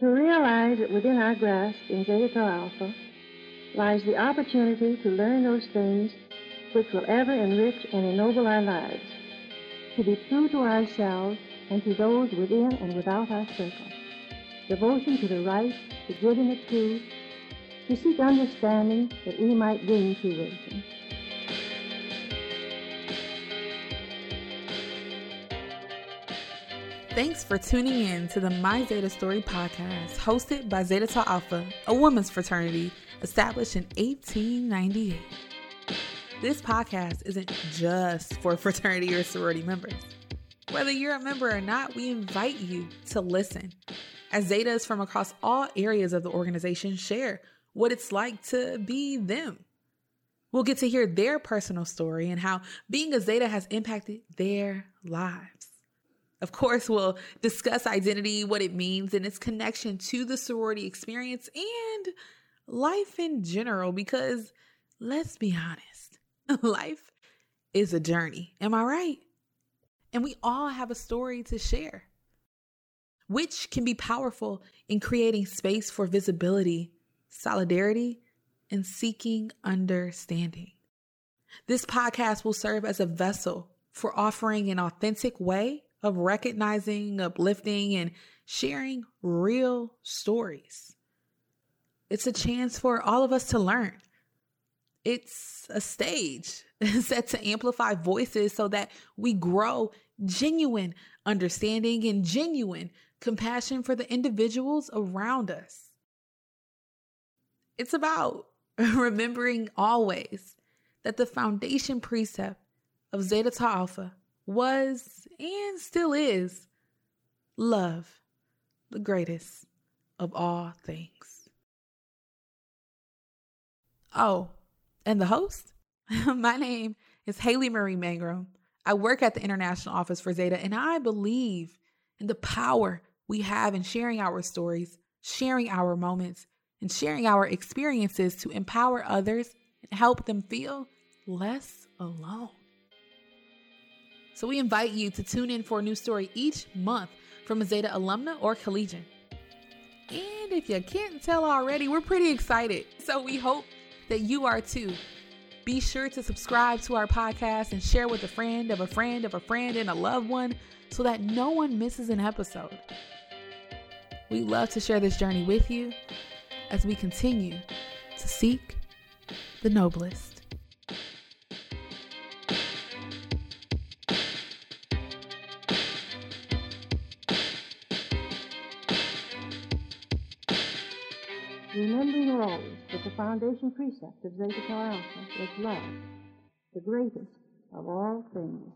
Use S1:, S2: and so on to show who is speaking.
S1: To realize that within our grasp in Zeta Tau Alpha lies the opportunity to learn those things which will ever enrich and ennoble our lives, to be true to ourselves and to those within and without our circle, devotion to the right, the good and the true, to seek understanding that we might gain true wisdom.
S2: Thanks for tuning in to the My Zeta Story podcast, hosted by Zeta Tau Alpha, a women's fraternity established in 1898. This podcast isn't just for fraternity or sorority members. Whether you're a member or not, we invite you to listen. As Zetas from across all areas of the organization share what it's like to be them. We'll get to hear their personal story and how being a Zeta has impacted their lives. Of course, we'll discuss identity, what it means, and its connection to the sorority experience and life in general, because let's be honest, life is a journey. Am I right? And we all have a story to share, which can be powerful in creating space for visibility, solidarity, and seeking understanding. This podcast will serve as a vessel for offering an authentic way of recognizing, uplifting, and sharing real stories. It's a chance for all of us to learn. It's a stage set to amplify voices so that we grow genuine understanding and genuine compassion for the individuals around us. It's about remembering always that the foundation precept of Zeta Tau Alpha was and still is love, the greatest of all things. Oh, and the host? My name is Haley Marie Mangrum. I work at the International Office for Zeta, and I believe in the power we have in sharing our stories, sharing our moments, and sharing our experiences to empower others and help them feel less alone. So we invite you to tune in for a new story each month from a Zeta alumna or collegian. And if you can't tell already, we're pretty excited. So we hope that you are too. Be sure to subscribe to our podcast and share with a friend of a friend of a friend and a loved one so that no one misses an episode. We love to share this journey with you as we continue to seek the noblest.
S1: Remembering always that the foundation precept of Zeta Alpha is love, the greatest of all things.